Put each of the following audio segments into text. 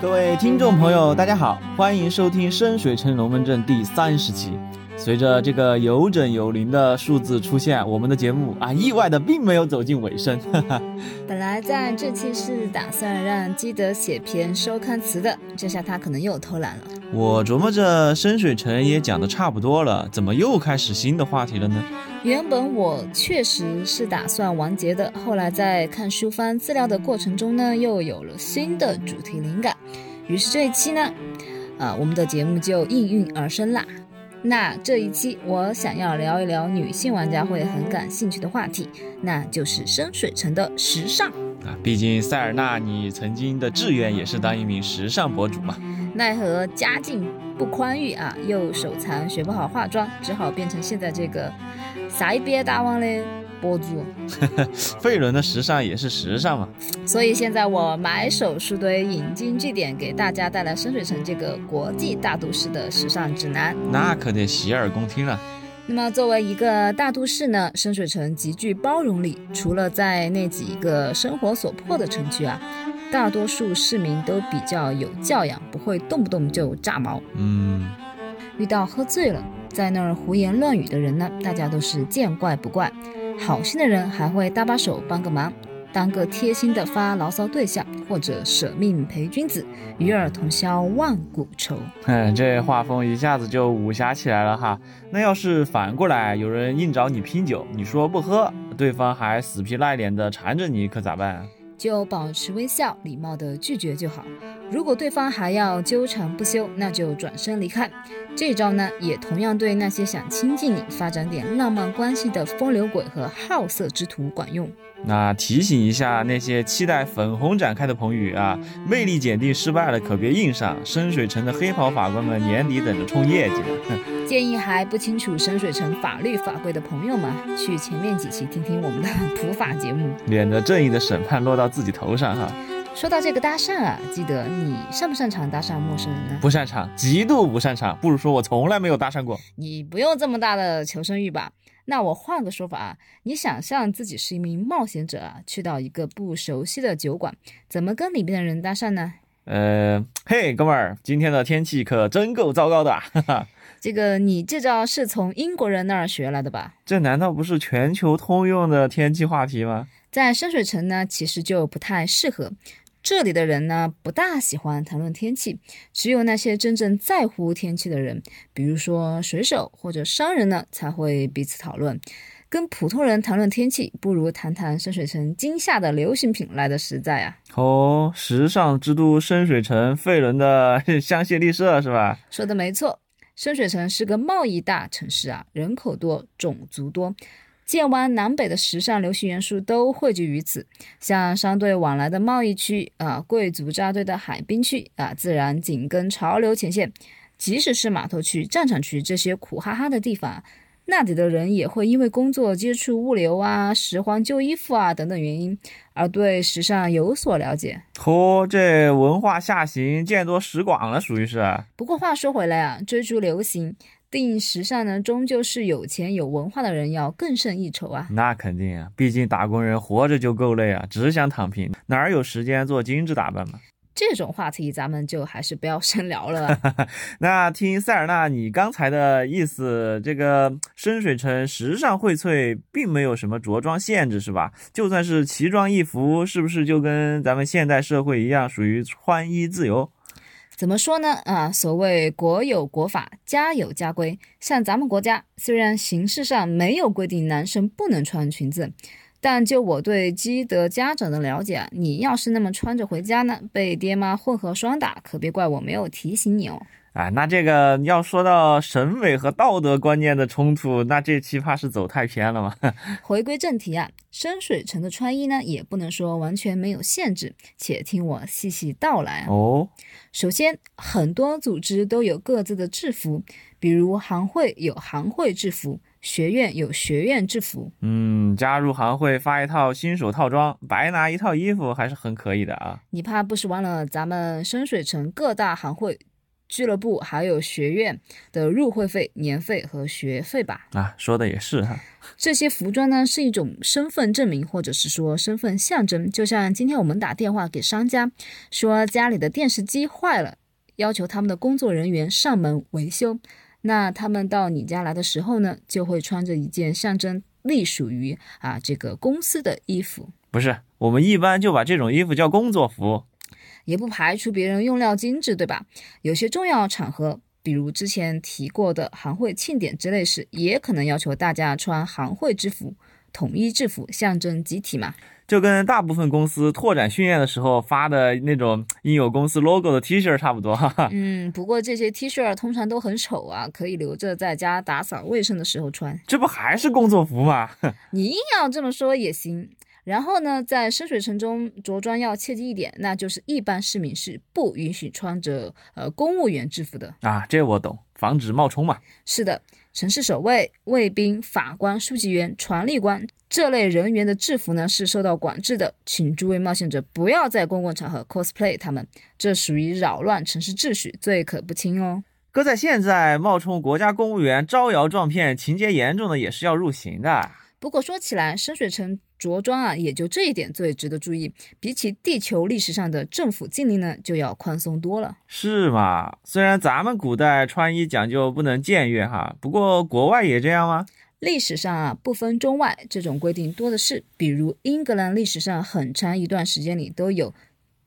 各位听众朋友，大家好，欢迎收听深水城龙门阵第三十期。随着这个有整有零的数字出现，我们的节目啊，意外的并没有走进尾声。本来在这期是打算让基德写篇收刊词的，这下他可能又偷懒了。我琢磨着深水城也讲的差不多了，怎么又开始新的话题了呢？原本我确实是打算完结的，后来在看书翻资料的过程中呢，又有了新的主题灵感，于是这一期呢，啊，我们的节目就应运而生啦。那这一期我想要聊一聊女性玩家会很感兴趣的话题，那就是深水城的时尚啊。毕竟塞尔纳，你曾经的志愿也是当一名时尚博主嘛。奈何家境不宽裕啊，又手残，学不好化妆，只好变成现在这个撒一边大王的。博主，费伦的时尚也是时尚嘛，所以现在我买手书堆，引经据典，给大家带来深水城这个国际大都市的时尚指南，那可得洗耳恭听了。那么作为一个大都市呢，深水城极具包容力，除了在那几个生活所迫的城区啊，大多数市民都比较有教养，不会动不动就炸毛。嗯，遇到喝醉了在那儿胡言乱语的人呢，大家都是见怪不怪。好心的人还会搭把手帮个忙，当个贴心的发牢骚对象，或者舍命陪君子，与尔同销万古愁。哼，这画风一下子就武侠起来了哈。那要是反过来，有人硬找你拼酒，你说不喝，对方还死皮赖脸的缠着你，可咋办？就保持微笑，礼貌的拒绝就好。如果对方还要纠缠不休，那就转身离开。这招呢，也同样对那些想亲近你、发展点浪漫关系的风流鬼和好色之徒管用。那提醒一下那些期待粉红展开的彭宇啊，魅力检定失败了，可别硬上。深水城的黑袍法官们年底等着冲业绩呢。建议还不清楚深水城法律法规的朋友们，去前面几期听听我们的 普法节目，免得正义的审判落到自己头上哈。说到这个搭讪啊，记得你擅不擅长搭讪陌生人呢？不擅长，极度不擅长。不如说我从来没有搭讪过。你不用这么大的求生欲吧？那我换个说法啊，你想象自己是一名冒险者啊，去到一个不熟悉的酒馆，怎么跟里边的人搭讪呢？呃，嘿，哥们儿，今天的天气可真够糟糕的。哈哈。这个你这招是从英国人那儿学来的吧？这难道不是全球通用的天气话题吗？在深水城呢，其实就不太适合。这里的人呢，不大喜欢谈论天气，只有那些真正在乎天气的人，比如说水手或者商人呢，才会彼此讨论。跟普通人谈论天气，不如谈谈深水城今夏的流行品来的实在啊！哦，时尚之都深水城，费伦的香榭丽舍是吧？说的没错，深水城是个贸易大城市啊，人口多，种族多。建湾南北的时尚流行元素都汇聚于此，像商队往来的贸易区啊，贵族扎堆的海滨区啊，自然紧跟潮流前线。即使是码头区、战场区这些苦哈哈的地方，那里的人也会因为工作接触物流啊、拾荒旧衣服啊等等原因，而对时尚有所了解。嚯，这文化下行，见多识广了，属于是。不过话说回来啊，追逐流行。定时尚呢，终究是有钱有文化的人要更胜一筹啊！那肯定啊，毕竟打工人活着就够累啊，只想躺平，哪有时间做精致打扮嘛？这种话题咱们就还是不要深聊了。那听塞尔纳你刚才的意思，这个深水城时尚荟萃，并没有什么着装限制是吧？就算是奇装异服，是不是就跟咱们现代社会一样，属于穿衣自由？怎么说呢？啊，所谓国有国法，家有家规。像咱们国家，虽然形式上没有规定男生不能穿裙子，但就我对基德家长的了解，你要是那么穿着回家呢，被爹妈混合双打，可别怪我没有提醒你哦。啊，那这个要说到审美和道德观念的冲突，那这期怕是走太偏了嘛。回归正题啊，深水城的穿衣呢，也不能说完全没有限制，且听我细细道来哦。首先，很多组织都有各自的制服，比如行会有行会制服，学院有学院制服。嗯，加入行会发一套新手套装，白拿一套衣服还是很可以的啊。你怕不是忘了咱们深水城各大行会？俱乐部还有学院的入会费、年费和学费吧。啊，说的也是哈。这些服装呢是一种身份证明，或者是说身份象征。就像今天我们打电话给商家，说家里的电视机坏了，要求他们的工作人员上门维修。那他们到你家来的时候呢，就会穿着一件象征隶属于啊这个公司的衣服。不是，我们一般就把这种衣服叫工作服。也不排除别人用料精致，对吧？有些重要场合，比如之前提过的行会庆典之类时，也可能要求大家穿行会制服，统一制服，象征集体嘛。就跟大部分公司拓展训练的时候发的那种印有公司 logo 的 T 恤差不多。哈哈。嗯，不过这些 T 恤通常都很丑啊，可以留着在家打扫卫生的时候穿。这不还是工作服吗？你硬要这么说也行。然后呢，在深水城中着装要切记一点，那就是一般市民是不允许穿着呃公务员制服的啊，这我懂，防止冒充嘛。是的，城市守卫、卫兵、法官、书记员、传令官这类人员的制服呢是受到管制的，请诸位冒险者不要在公共场合 cosplay 他们，这属于扰乱城市秩序，罪可不轻哦。搁在现在，冒充国家公务员招摇撞骗，情节严重的也是要入刑的。不过说起来，深水城着装啊，也就这一点最值得注意。比起地球历史上的政府禁令呢，就要宽松多了。是吗？虽然咱们古代穿衣讲究不能僭越哈，不过国外也这样吗？历史上啊，不分中外，这种规定多的是。比如英格兰历史上很长一段时间里都有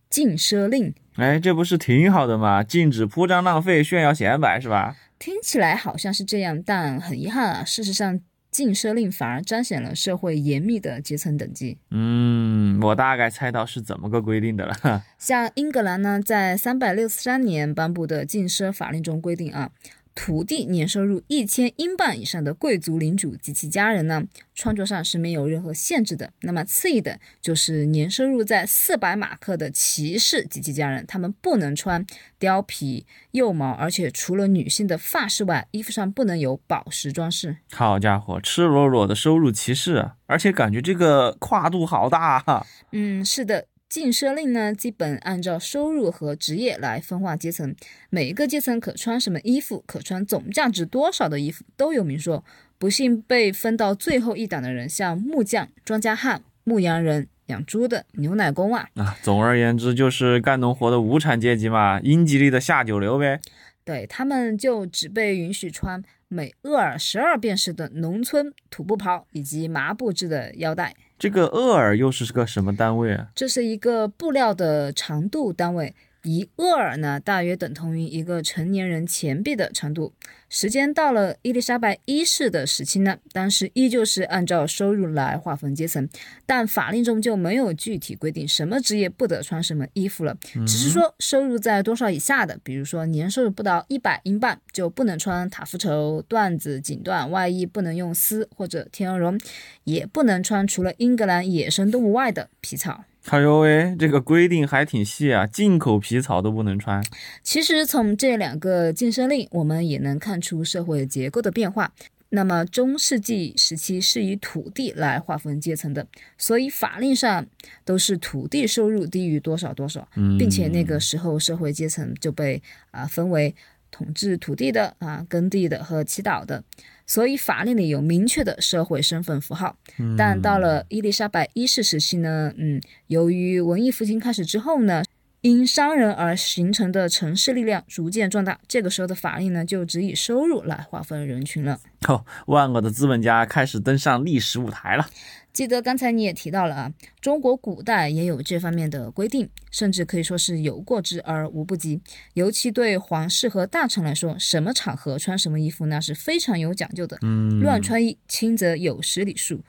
禁奢令。哎，这不是挺好的吗？禁止铺张浪费、炫耀显摆，是吧？听起来好像是这样，但很遗憾啊，事实上。禁奢令反而彰显了社会严密的阶层等级。嗯，我大概猜到是怎么个规定的了。像英格兰呢，在三百六十三年颁布的禁奢法令中规定啊。土地年收入一千英镑以上的贵族领主及其家人呢，穿着上是没有任何限制的。那么次一等就是年收入在四百马克的骑士及其家人，他们不能穿貂皮、幼毛，而且除了女性的发饰外，衣服上不能有宝石装饰。好家伙，赤裸裸的收入歧视，而且感觉这个跨度好大哈。嗯，是的。禁奢令呢，基本按照收入和职业来分化阶层，每一个阶层可穿什么衣服，可穿总价值多少的衣服都有明说。不幸被分到最后一档的人，像木匠、庄稼汉、牧羊人、养猪的、牛奶工啊啊，总而言之就是干农活的无产阶级嘛，英吉利的下九流呗。对他们就只被允许穿美厄尔十二便士的农村土布袍以及麻布制的腰带。这个厄尔又是个什么单位啊？这是一个布料的长度单位。一厄尔呢，大约等同于一个成年人钱币的长度。时间到了伊丽莎白一世的时期呢，当时依旧是按照收入来划分阶层，但法令中就没有具体规定什么职业不得穿什么衣服了，只是说收入在多少以下的，比如说年收入不到一百英镑，就不能穿塔夫绸、缎子、锦缎外衣，不能用丝或者天鹅绒，也不能穿除了英格兰野生动物外的皮草。哎呦喂，这个规定还挺细啊，进口皮草都不能穿。其实从这两个禁奢令，我们也能看出社会结构的变化。那么中世纪时期是以土地来划分阶层的，所以法令上都是土地收入低于多少多少，并且那个时候社会阶层就被啊分为统治土地的啊耕地的和祈祷的。所以法令里有明确的社会身份符号，但到了伊丽莎白一世时期呢，嗯，由于文艺复兴开始之后呢，因商人而形成的城市力量逐渐壮大，这个时候的法令呢就只以收入来划分人群了。哦，万恶的资本家开始登上历史舞台了。记得刚才你也提到了啊，中国古代也有这方面的规定，甚至可以说是有过之而无不及。尤其对皇室和大臣来说，什么场合穿什么衣服那是非常有讲究的。嗯，乱穿衣，轻则有失礼数。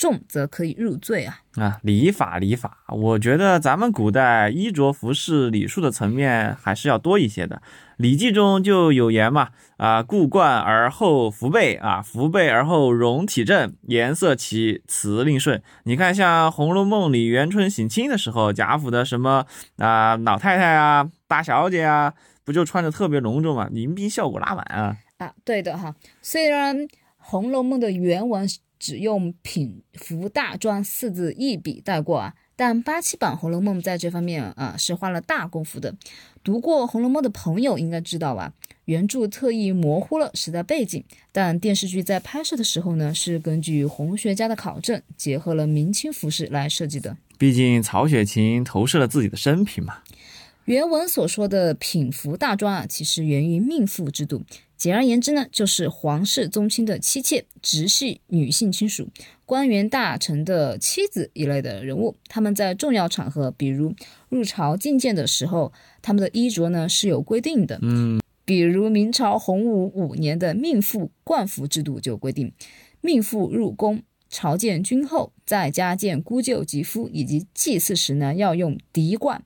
重则可以入罪啊！啊，礼法礼法，我觉得咱们古代衣着服饰礼数的层面还是要多一些的。《礼记》中就有言嘛，啊，故冠而后服备，啊，服备而后容体正，颜色齐，辞令顺。你看，像《红楼梦》里元春省亲的时候，贾府的什么啊老太太啊、大小姐啊，不就穿着特别隆重嘛，迎宾效果拉满啊！啊，对的哈。虽然《红楼梦》的原文。只用“品服大庄”四字一笔带过啊，但八七版《红楼梦》在这方面啊是花了大功夫的。读过《红楼梦》的朋友应该知道吧？原著特意模糊了时代背景，但电视剧在拍摄的时候呢，是根据红学家的考证，结合了明清服饰来设计的。毕竟曹雪芹投射了自己的生平嘛。原文所说的品服大庄啊，其实源于命妇制度。简而言之呢，就是皇室宗亲的妻妾、直系女性亲属、官员大臣的妻子一类的人物，他们在重要场合，比如入朝觐见的时候，他们的衣着呢是有规定的。嗯，比如明朝洪武五年的命妇冠服制度就规定，命妇入宫朝见君后，在家见姑舅及夫以及祭祀时呢，要用嫡冠。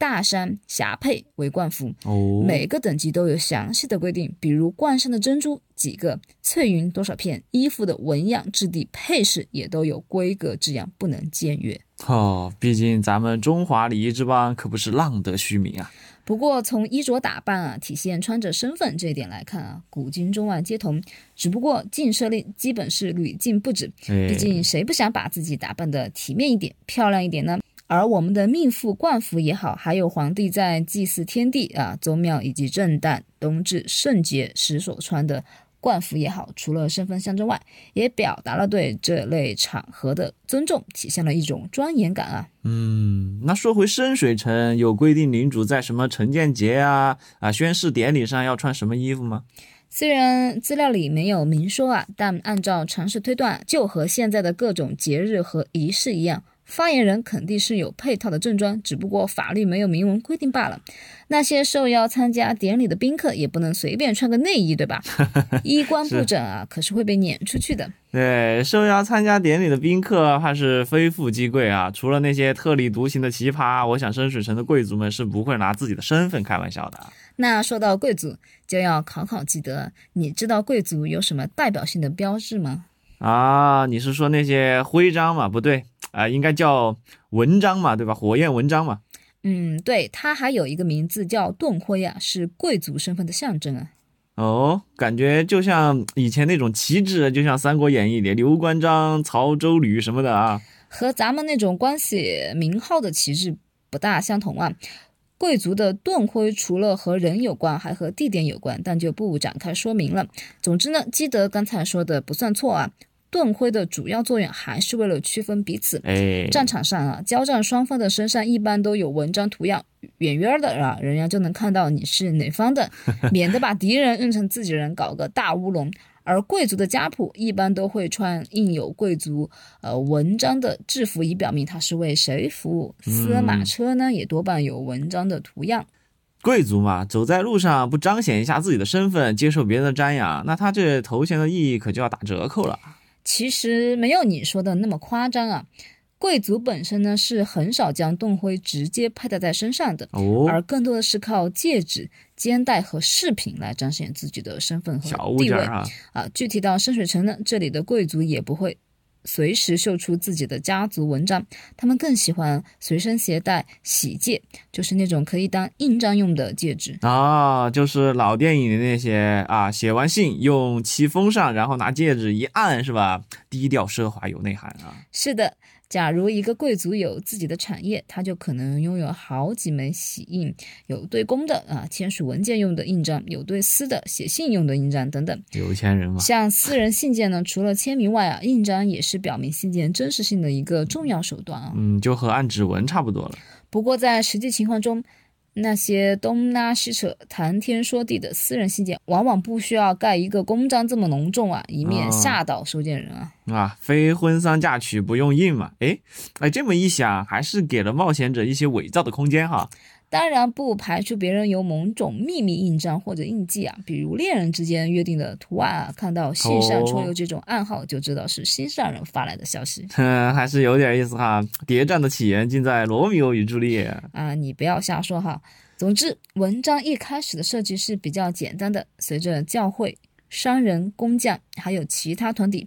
大山霞帔为冠服，哦，每个等级都有详细的规定，比如冠上的珍珠几个，翠云多少片，衣服的纹样、质地、配饰也都有规格制样，不能僭越。哦，毕竟咱们中华礼仪之邦可不是浪得虚名啊。不过从衣着打扮啊，体现穿着身份这一点来看啊，古今中外皆同，只不过禁奢令基本是屡禁不止。哎毕竟谁不想把自己打扮的体面一点、漂亮一点呢？而我们的命妇冠服也好，还有皇帝在祭祀天地啊、宗庙以及正旦、冬至、圣节时所穿的冠服也好，除了身份象征外，也表达了对这类场合的尊重，体现了一种庄严感啊。嗯，那说回深水城，有规定领主在什么城建节啊啊宣誓典礼上要穿什么衣服吗？虽然资料里没有明说啊，但按照常识推断，就和现在的各种节日和仪式一样，发言人肯定是有配套的正装，只不过法律没有明文规定罢了。那些受邀参加典礼的宾客也不能随便穿个内衣，对吧？衣冠不整啊，可是会被撵出去的。对，受邀参加典礼的宾客怕是非富即贵啊。除了那些特立独行的奇葩，我想深水城的贵族们是不会拿自己的身份开玩笑的。那说到贵族，就要考考基德，你知道贵族有什么代表性的标志吗？啊，你是说那些徽章吗？不对啊、应该叫文章嘛，对吧？火焰文章嘛。嗯，对，它还有一个名字叫盾徽啊，是贵族身份的象征啊。哦，感觉就像以前那种旗帜，就像《三国演义》里刘关张、曹周吕什么的啊。和咱们那种光写名号的旗帜不大相同啊。贵族的盾徽除了和人有关，还和地点有关，但就不展开说明了。总之呢，基德刚才说的不算错啊。盾徽的主要作用还是为了区分彼此。哎，战场上啊，交战双方的身上一般都有文章图样，远远的啊，人家就能看到你是哪方的，免得把敌人认成自己人，搞个大乌龙。而贵族的家谱一般都会穿印有贵族呃文章的制服，以表明他是为谁服务。司马车呢，也多半有文章的图样。贵族嘛，走在路上不彰显一下自己的身份，接受别人的瞻仰，那他这头衔的意义可就要打折扣了。其实没有你说的那么夸张啊。贵族本身呢是很少将盾徽直接佩戴在身上的，哦，而更多的是靠戒指、肩带和饰品来彰显自己的身份和地位啊。具体到深水城呢，这里的贵族也不会随时秀出自己的家族文章，他们更喜欢随身携带喜戒，就是那种可以当印章用的戒指。啊，就是老电影的那些啊，写完信用其封上，然后拿戒指一按，是吧？低调奢华有内涵啊。是的，假如一个贵族有自己的产业，他就可能拥有好几枚玺印，有对公的啊签署文件用的印章，有对私的写信用的印章等等。有钱人嘛，像私人信件呢，除了签名外啊，印章也是表明信件真实性的一个重要手段啊。嗯，就和按指纹差不多了。不过在实际情况中，那些东拉西扯、谈天说地的私人信件，往往不需要盖一个公章这么隆重啊，以免哦吓到收件人啊。啊，非婚丧嫁娶不用印嘛？哎，哎，这么一想，还是给了冒险者一些伪造的空间哈。当然不排除别人有某种秘密印章或者印记啊，比如恋人之间约定的图案啊，看到信上戳有这种暗号，就知道是心上人发来的消息哼，还是有点意思哈。谍战的起源尽在罗密欧与朱丽叶。啊，你不要瞎说哈。总之，文章一开始的设计是比较简单的，随着教会、商人、工匠还有其他团体，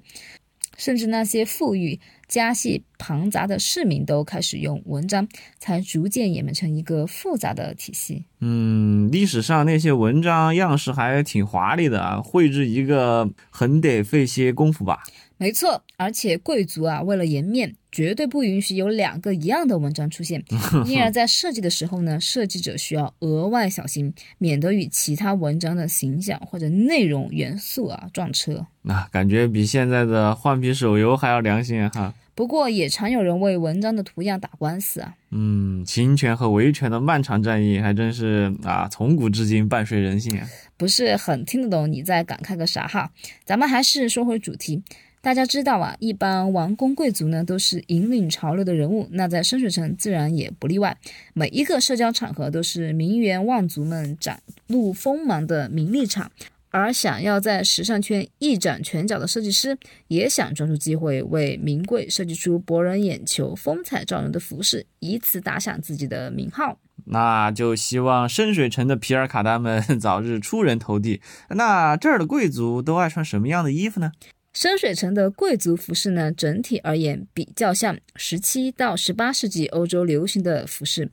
甚至那些富裕、家系庞杂的市民都开始用文章，才逐渐演变成一个复杂的体系。嗯，历史上那些文章样式还挺华丽的啊，绘制一个很得费些功夫吧。没错，而且贵族啊，为了颜面，绝对不允许有两个一样的文章出现。因而，在设计的时候呢，设计者需要额外小心，免得与其他文章的形象或者内容元素啊撞车。那感觉比现在的换皮手游还要良心哈。不过，也常有人为文章的图样打官司啊。嗯，侵权和维权的漫长战役，还真是啊，从古至今伴随人性啊。不是很听得懂你在感慨个啥哈？咱们还是说回主题。大家知道啊，一般王公贵族呢都是引领潮流的人物，那在深水城自然也不例外。每一个社交场合都是名媛望族们展露锋芒的名利场，而想要在时尚圈一展拳脚的设计师，也想抓住机会为名贵设计出博人眼球、风采照人的服饰，以此打响自己的名号。那就希望深水城的皮尔卡丹们 早日出人头地。那这儿的贵族都爱穿什么样的衣服呢？深水城的贵族服饰呢，整体而言比较像十七到十八世纪欧洲流行的服饰。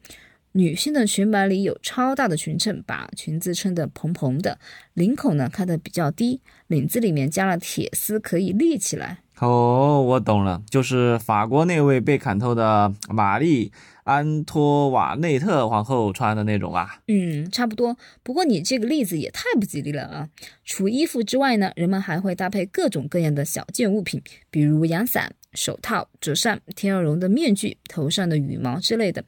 女性的裙摆里有超大的裙衬，把裙子撑得蓬蓬的，领口呢开得比较低，领子里面加了铁丝，可以立起来。哦，我懂了，就是法国那位被砍头的玛丽。安托瓦内特皇后穿的那种吧，嗯，差不多。不过你这个例子也太不吉利了啊！除衣服之外呢，人们还会搭配各种各样的小件物品，比如阳伞、手套、折扇、天鹅绒的面具、头上的羽毛之类的。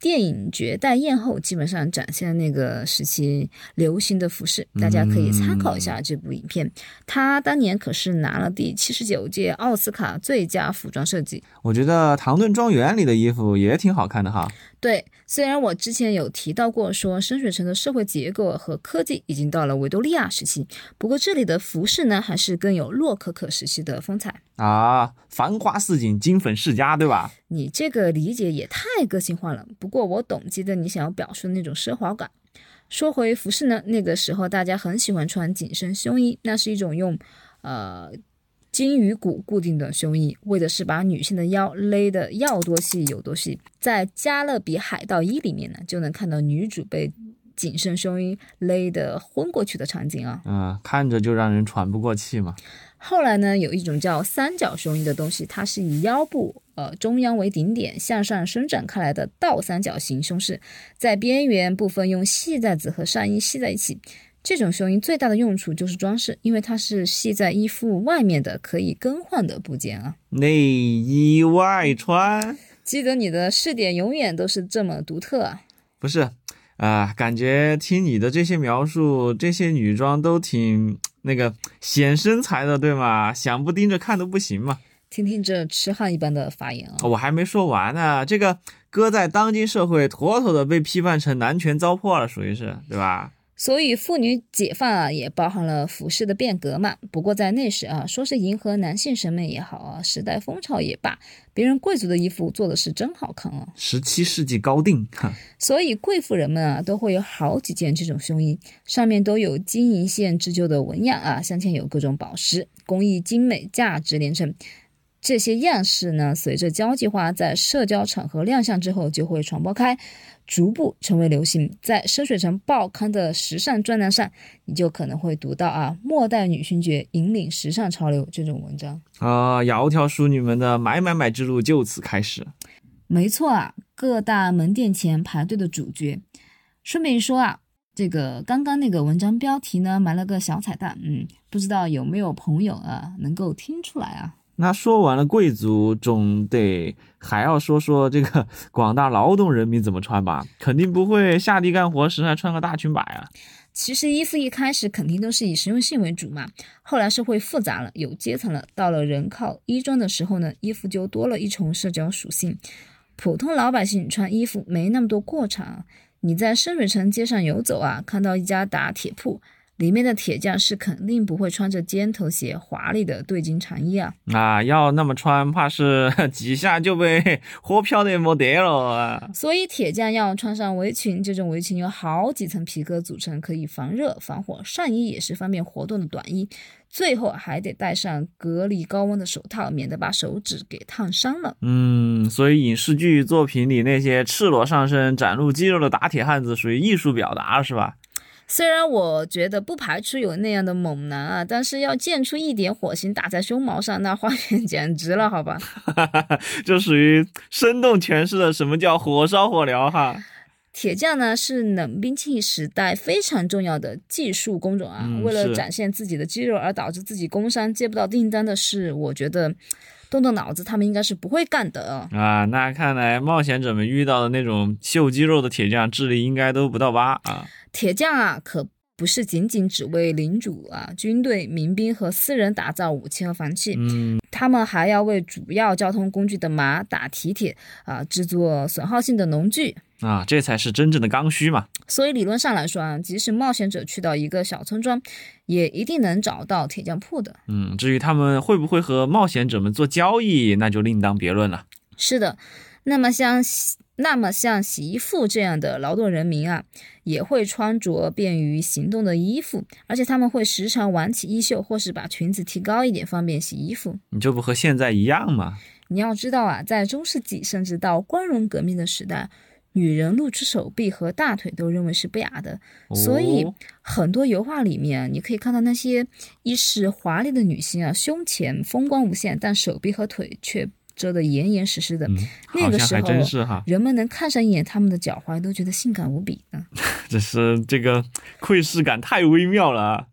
电影《绝代艳后》基本上展现了那个时期流行的服饰，大家可以参考一下这部影片。他当年可是拿了第七十九届奥斯卡最佳服装设计。我觉得《唐顿庄园》里的衣服也挺好看的哈。对，虽然我之前有提到过，说深水城的社会结构和科技已经到了维多利亚时期，不过这里的服饰呢，还是更有洛可可时期的风采啊，繁花似锦，金粉世家，对吧？你这个理解也太个性化了。不过我懂记得你想要表述的那种奢华感。说回服饰呢，那个时候大家很喜欢穿紧身胸衣，那是一种用，呃。金鱼骨固定的胸衣，为的是把女性的腰勒得要多细有多细。在《加勒比海盗一》里面呢，就能看到女主被紧身胸衣勒得昏过去的场景啊。嗯，看着就让人喘不过气嘛。后来呢，有一种叫三角胸衣的东西，它是以腰部呃中央为顶点向上伸展开来的倒三角形胸饰，在边缘部分用细带子和上衣系在一起。这种胸衣最大的用处就是装饰，因为它是系在衣服外面的，可以更换的部件啊。内衣外穿，记得你的试点永远都是这么独特啊。不是啊，感觉听你的这些描述，这些女装都挺那个显身材的，对吗？想不盯着看都不行嘛。听听这痴汉一般的发言啊！我还没说完呢，这个搁在当今社会，妥妥的被批判成男权糟粕了，属于是，对吧？所以妇女解放啊，也包含了服饰的变革嘛。不过在那时啊，说是迎合男性审美也好啊，时代风潮也罢，别人贵族的衣服做的是真好看啊。十七世纪高定，哈所以贵妇人们啊，都会有好几件这种胸衣，上面都有金银线织就的纹样啊，镶嵌有各种宝石，工艺精美，价值连城。这些样式呢，随着交际花在社交场合亮相之后，就会传播开。逐步成为流行，在深水城报刊的时尚专栏上，你就可能会读到啊，末代女勋爵引领时尚潮流这种文章啊，窈窕淑女们的买买买之路就此开始。没错啊，各大门店前排队的主角。顺便一说啊，这个刚刚那个文章标题呢，埋了个小彩蛋，嗯，不知道有没有朋友啊能够听出来啊？那说完了贵族，总得还要说说这个 广大劳动人民怎么穿吧？肯定不会下地干活时还穿个大裙摆啊。其实衣服一开始肯定都是以实用性为主嘛，后来社会复杂了，有阶层了，到了人靠衣装的时候呢，衣服就多了一重社交属性。普通老百姓穿衣服没那么多过场，你在深水城街上游走啊，看到一家打铁铺。里面的铁匠是肯定不会穿着尖头鞋、华丽的对襟长衣啊！啊，要那么穿，怕是 几下就被 火飘的没得了啊！所以铁匠要穿上围裙，这种围裙有好几层皮革组成，可以防热防火。上衣也是方便活动的短衣，最后还得戴上隔离高温的手套，免得把手指给烫伤了。嗯，所以影视剧作品里那些赤裸上身、展露肌肉的打铁汉子，属于艺术表达，是吧？虽然我觉得不排除有那样的猛男啊，但是要溅出一点火星打在胸毛上，那画面 简直了，好吧？就属于生动诠释了什么叫火烧火燎哈。铁匠呢是冷兵器时代非常重要的技术工种啊，嗯为了展现自己的肌肉而导致自己工伤接不到订单的事，我觉得动动脑子他们应该是不会干的。啊，那看来冒险者们遇到的那种秀肌肉的铁匠，智力应该都不到八啊。铁匠啊，可不是仅仅只为领主啊、军队、民兵和私人打造武器和防器，嗯，他们还要为主要交通工具的马打蹄铁啊，制作损耗性的农具。啊，这才是真正的刚需嘛。所以理论上来说啊，即使冒险者去到一个小村庄，也一定能找到铁匠铺的。嗯，至于他们会不会和冒险者们做交易，那就另当别论了。是的，那么像洗那么像洗衣妇这样的劳动人民啊，也会穿着便于行动的衣服，而且他们会时常挽起衣袖，或是把裙子提高一点，方便洗衣服。你这不和现在一样吗？你要知道啊，在中世纪甚至到光荣革命的时代，女人露出手臂和大腿都认为是不雅的，所以哦很多油画里面你可以看到那些衣饰华丽的女性啊，胸前风光无限，但手臂和腿却遮得严严实实的。那个时候真是哈，人们能看上一眼他们的脚踝，都觉得性感无比呢。这是这个窥视感太微妙了啊。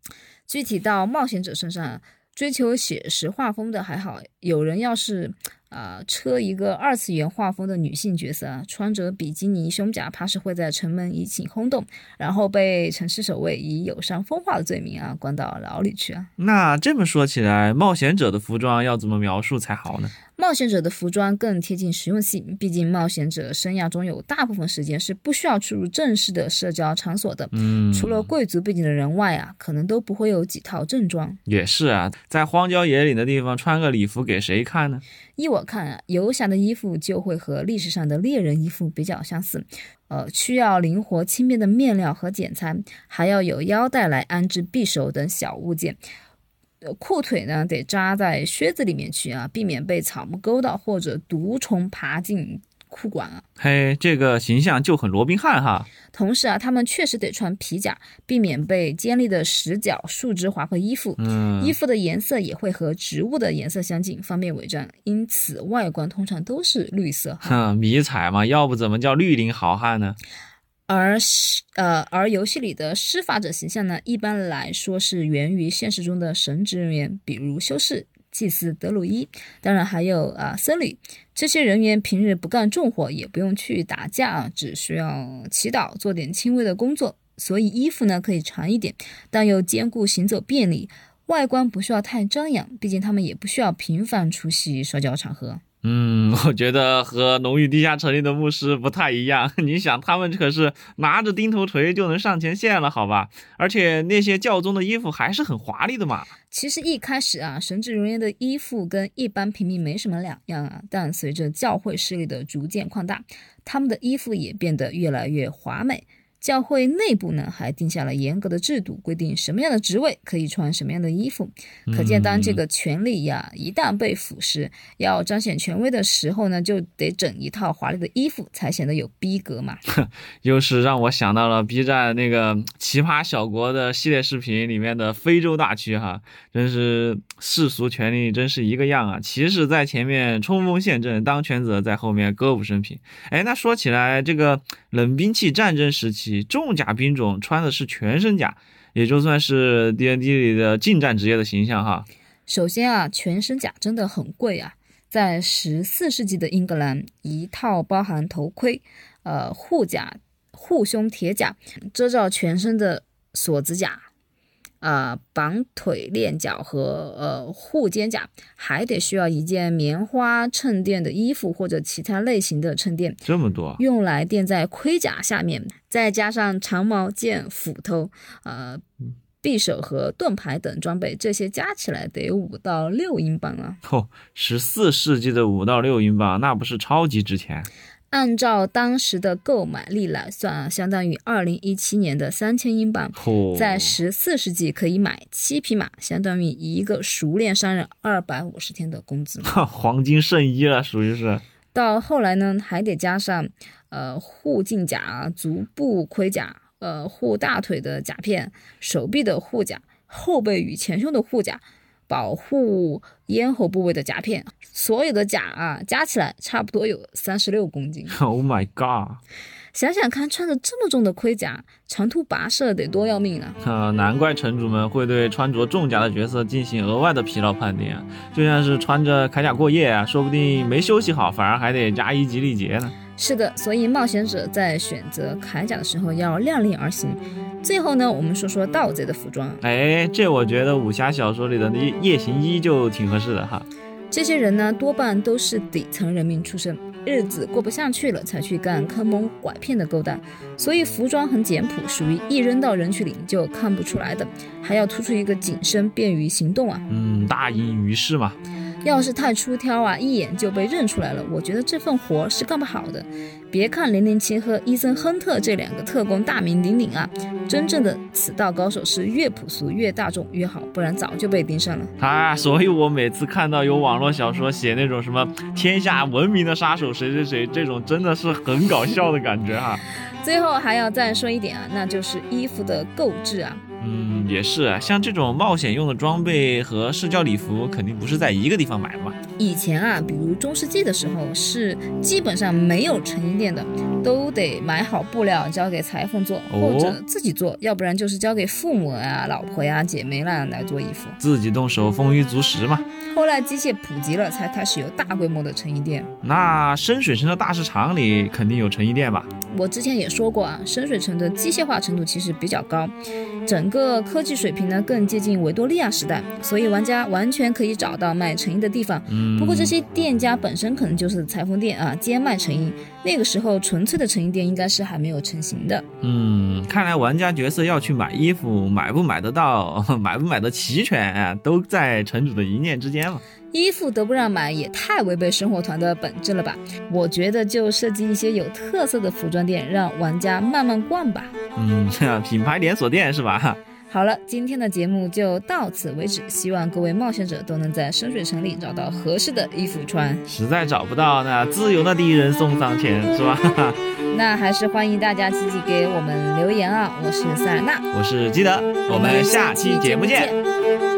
具体到冒险者身上啊，追求写实画风的还好，有人要是啊、车一个二次元画风的女性角色啊，穿着比基尼胸甲，怕是会在城门引起轰动，然后被城市守卫以有伤风化的罪名啊关到牢里去啊。那这么说起来，冒险者的服装要怎么描述才好呢？冒险者的服装更贴近实用性，毕竟冒险者生涯中有大部分时间是不需要出入正式的社交场所的。嗯，除了贵族背景的人外啊，可能都不会有几套正装。也是啊，在荒郊野岭的地方穿个礼服给谁看呢？依我看啊，游侠的衣服就会和历史上的猎人衣服比较相似，呃，需要灵活轻便的面料和剪裁，还要有腰带来安置匕首等小物件。呃，裤腿呢得扎在靴子里面去啊，避免被草木勾到或者毒虫爬进裤管啊。嘿，这个形象就很罗宾汉哈。同时啊，他们确实得穿皮甲，避免被尖利的石角、树枝划破衣服。嗯，衣服的颜色也会和植物的颜色相近，方便伪装，因此外观通常都是绿色。哼，迷彩嘛，要不怎么叫绿林好汉呢？而施呃，而游戏里的施法者形象呢，一般来说是源于现实中的神职人员，比如修士、祭司德鲁伊，当然还有啊、僧侣。这些人员平日不干重活，也不用去打架，只需要祈祷，做点轻微的工作。所以衣服呢可以长一点，但又兼顾行走便利，外观不需要太张扬，毕竟他们也不需要频繁出席社交场合。嗯，我觉得和龙与地下城里的牧师不太一样。你想，他们可是拿着钉头锤就能上前线了，好吧？而且那些教宗的衣服还是很华丽的嘛。其实一开始啊，神职人员的衣服跟一般平民没什么两样啊，但随着教会势力的逐渐扩大，他们的衣服也变得越来越华美。教会内部呢，还定下了严格的制度，规定什么样的职位可以穿什么样的衣服。可见，当这个权力呀一旦被腐蚀，要彰显权威的时候呢，就得整一套华丽的衣服，才显得有逼格嘛。又是让我想到了 B 站那个奇葩小国的系列视频里面的非洲大区哈，真是世俗权力真是一个样啊！骑士在前面冲锋陷阵，当权者在后面歌舞升平。哎，那说起来，这个冷兵器战争时期，重甲兵种穿的是全身甲，也就算是 D N D 里的近战职业的形象哈。首先啊，全身甲真的很贵啊，在十四世纪的英格兰，一套包含头盔、呃护甲、护胸铁甲、遮罩全身的锁子甲。啊、绑腿链脚和呃护肩甲，还得需要一件棉花衬垫的衣服或者其他类型的衬垫，这么多，用来垫在盔甲下面，再加上长矛、剑、斧头、呃匕首和盾牌等装备，这些加起来得五到六英镑啊。哦，十四世纪的五到六英镑，那不是超级值钱？按照当时的购买力来算啊，相当于二零一七年的三千英镑。哦，在十四世纪可以买七匹马，相当于一个熟练商人二百五十天的工资。黄金圣衣了，属于是。到后来呢，还得加上呃护颈甲、足部盔甲、呃护大腿的甲片、手臂的护甲、后背与前胸的护甲、保护咽喉部位的甲片，所有的甲啊加起来差不多有三十六公斤。Oh my god！想想看，穿着这么重的盔甲，长途跋涉得多要命啊！呃，难怪城主们会对穿着重甲的角色进行额外的疲劳判定啊，就像是穿着铠甲过夜啊，说不定没休息好，反而还得加一级力竭呢。是的，所以冒险者在选择铠甲的时候要量力而行。最后呢，我们说说盗贼的服装。哎，这我觉得武侠小说里的夜夜行衣就挺合适的哈。这些人呢，多半都是底层人民出身，日子过不下去了，才去干坑蒙拐骗的勾当，所以服装很简朴，属于一扔到人群里就看不出来的，还要突出一个紧身，便于行动啊。嗯，大隐于市嘛。要是太出挑啊，一眼就被认出来了，我觉得这份活是干不好的。别看零零七和伊森亨特这两个特工大名鼎鼎啊，真正的此道高手是越朴素越大众越好，不然早就被盯上了。啊，所以我每次看到有网络小说写那种什么天下闻名的杀手谁谁谁，这种真的是很搞笑的感觉哈。最后还要再说一点啊，那就是衣服的购置啊。嗯，也是啊，像这种冒险用的装备和社交礼服，肯定不是在一个地方买的嘛。以前啊，比如中世纪的时候，是基本上没有成衣店的，都得买好布料交给裁缝做，哦或者自己做，要不然就是交给父母啊、老婆呀、姐妹啦来做衣服。自己动手，丰衣足食嘛。后来机械普及了，才开始有大规模的成衣店。那深水城的大市场里肯定有成衣店吧？我之前也说过啊，深水城的机械化程度其实比较高，整个科技水平呢更接近维多利亚时代，所以玩家完全可以找到卖成衣的地方。嗯，不过这些店家本身可能就是裁缝店啊，兼卖成衣。那个时候纯粹的成衣店应该是还没有成型的。嗯，看来玩家角色要去买衣服，买不买得到，买不买得齐全，啊都在城主的一念之间了。衣服都不让买，也太违背生活团的本质了吧？我觉得就设计一些有特色的服装店，让玩家慢慢逛吧。嗯，品牌连锁店是吧？好了，今天的节目就到此为止，希望各位冒险者都能在深水城里找到合适的衣服穿。实在找不到，那自由的敌人送上前是吧？那还是欢迎大家积极给我们留言啊！我是塞尔纳，我是基德，我们下期节目见。